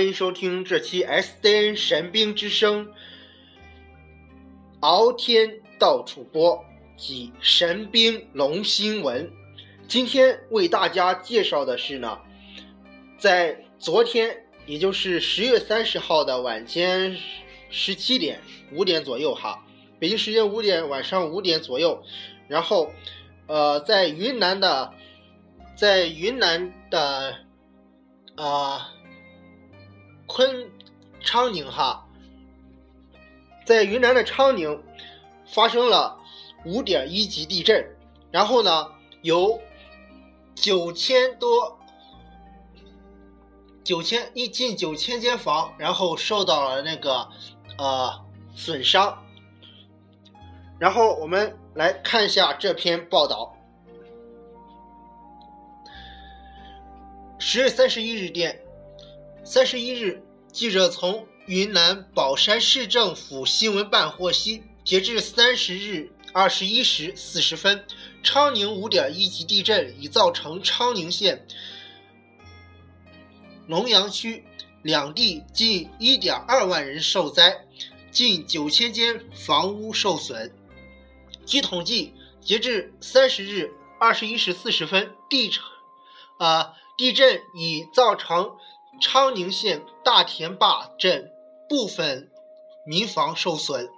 欢迎收听这期 SDN 神兵之声，敖天到处播及神兵龙新闻。今天为大家介绍的是呢，在昨天，也就是十月三十号的晚间十七点五点左右哈，北京时间五点晚上五点左右，然后呃，在云南的，在云南的啊。昆昌宁哈，在云南的昌宁发生了五点一级地震，然后呢，有九千多九千一近九千间房，然后受到了那个呃损伤。然后我们来看一下这篇报道。十月三十一日电。三十一日，记者从云南保山市政府新闻办获悉，截至三十日二十一时四十分，昌宁五点一级地震已造成昌宁县龙阳区两地近一点二万人受灾，近九千间房屋受损。据统计，截至三十日二十一时四十分，地啊地震已造成。昌宁县大田坝镇部分民房受损，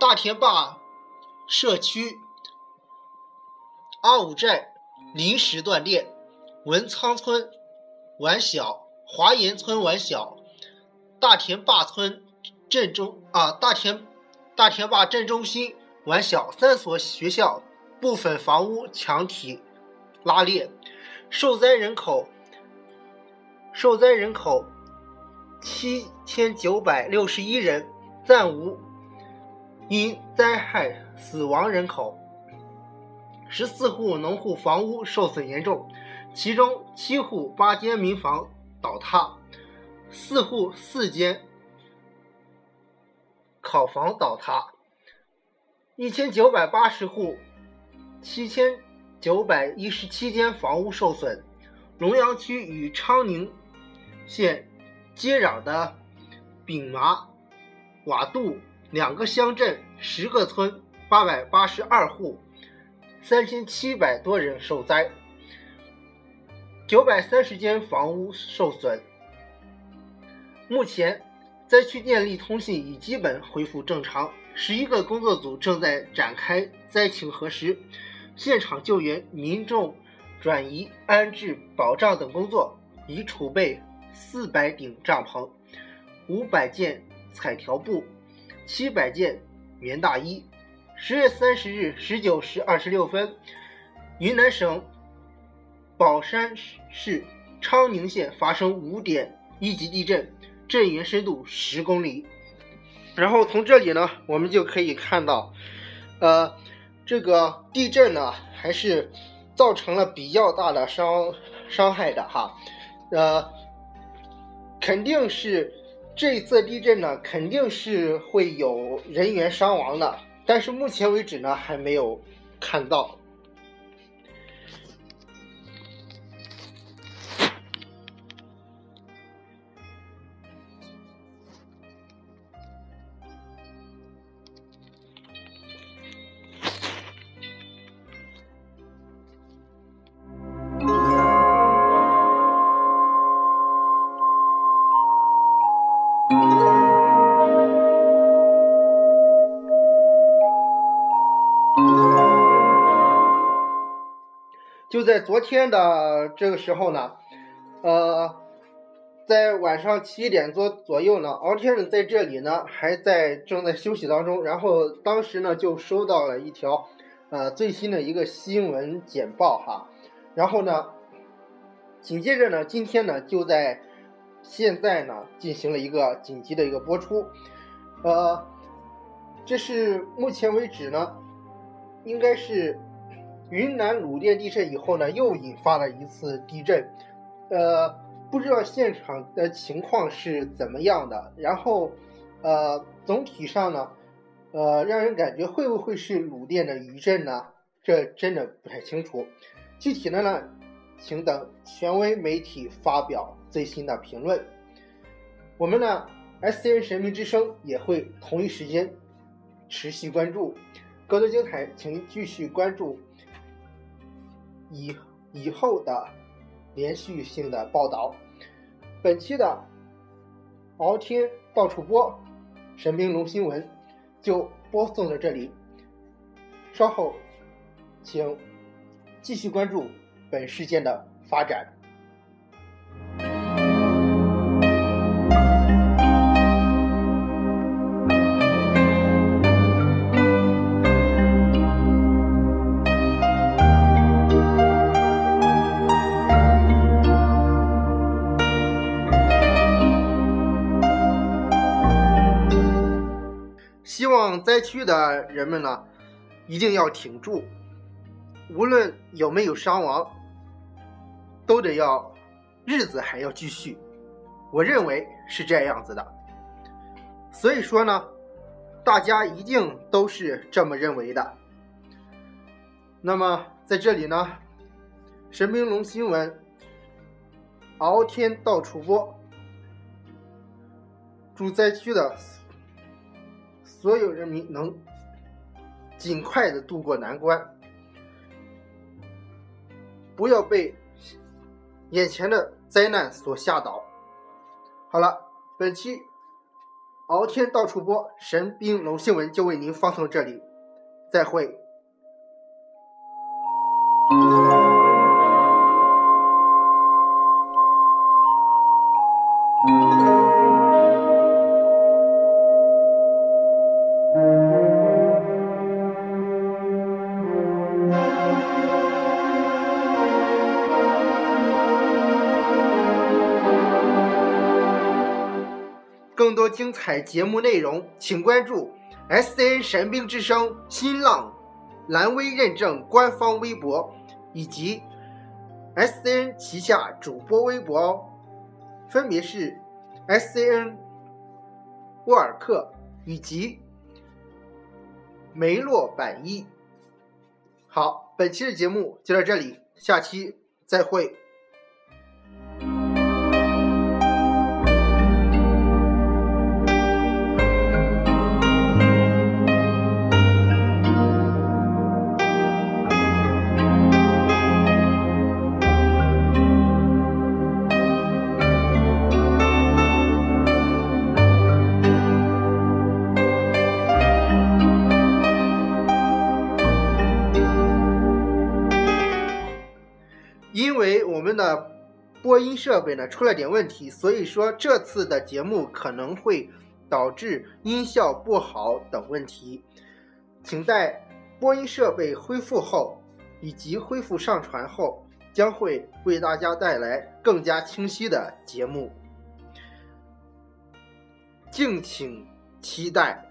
大田坝社区阿武寨临时断电，文仓村完小，华岩村完小，大田坝村镇中啊大田大田坝镇中心完小，三所学校部分房屋墙体拉裂，受灾人口。受灾人口七千九百六十一人，暂无因灾害死亡人口。十四户农户房屋受损严重，其中七户八间民房倒塌，四户四间烤房倒塌，一千九百八十户七千九百一十七间房屋受损。龙阳区与昌宁。县接壤的丙麻、瓦渡两个乡镇，十个村，八百八十二户，三千七百多人受灾，九百三十间房屋受损。目前，灾区电力通信已基本恢复正常，十一个工作组正在展开灾情核实、现场救援、民众转移安置保障等工作，已储备。四百顶帐篷，五百件彩条布，七百件棉大衣。十月三十日十九时二十六分，云南省保山市昌宁县发生五点一级地震，震源深度十公里。然后从这里呢，我们就可以看到，呃，这个地震呢，还是造成了比较大的伤伤害的哈，呃。肯定是这一次地震呢，肯定是会有人员伤亡的，但是目前为止呢，还没有看到。在昨天的这个时候呢，呃，在晚上七点多左右呢，敖天呢在这里呢还在正在休息当中，然后当时呢就收到了一条呃最新的一个新闻简报哈，然后呢，紧接着呢今天呢就在现在呢进行了一个紧急的一个播出，呃，这是目前为止呢应该是。云南鲁甸地震以后呢，又引发了一次地震，呃，不知道现场的情况是怎么样的。然后，呃，总体上呢，呃，让人感觉会不会是鲁甸的余震呢？这真的不太清楚。具体的呢，请等权威媒体发表最新的评论。我们呢 SCN 神明之声也会同一时间持续关注。更多精彩，请继续关注以以后的连续性的报道。本期的敖天到处播神兵龙新闻就播送到这里，稍后请继续关注本事件的发展。灾区的人们呢，一定要挺住，无论有没有伤亡，都得要日子还要继续。我认为是这样子的，所以说呢，大家一定都是这么认为的。那么在这里呢，神兵龙新闻，敖天到处播，祝灾区的。所有人民能尽快的渡过难关，不要被眼前的灾难所吓倒。好了，本期敖天到处播神兵龙新闻就为您放送这里，再会。精彩节目内容，请关注 S C N 神兵之声新浪蓝微认证官方微博以及 S C N 旗下主播微博哦，分别是 S C N 沃尔克以及梅洛板一。好，本期的节目就到这里，下期再会。们的播音设备呢出了点问题，所以说这次的节目可能会导致音效不好等问题，请在播音设备恢复后以及恢复上传后，将会为大家带来更加清晰的节目，敬请期待。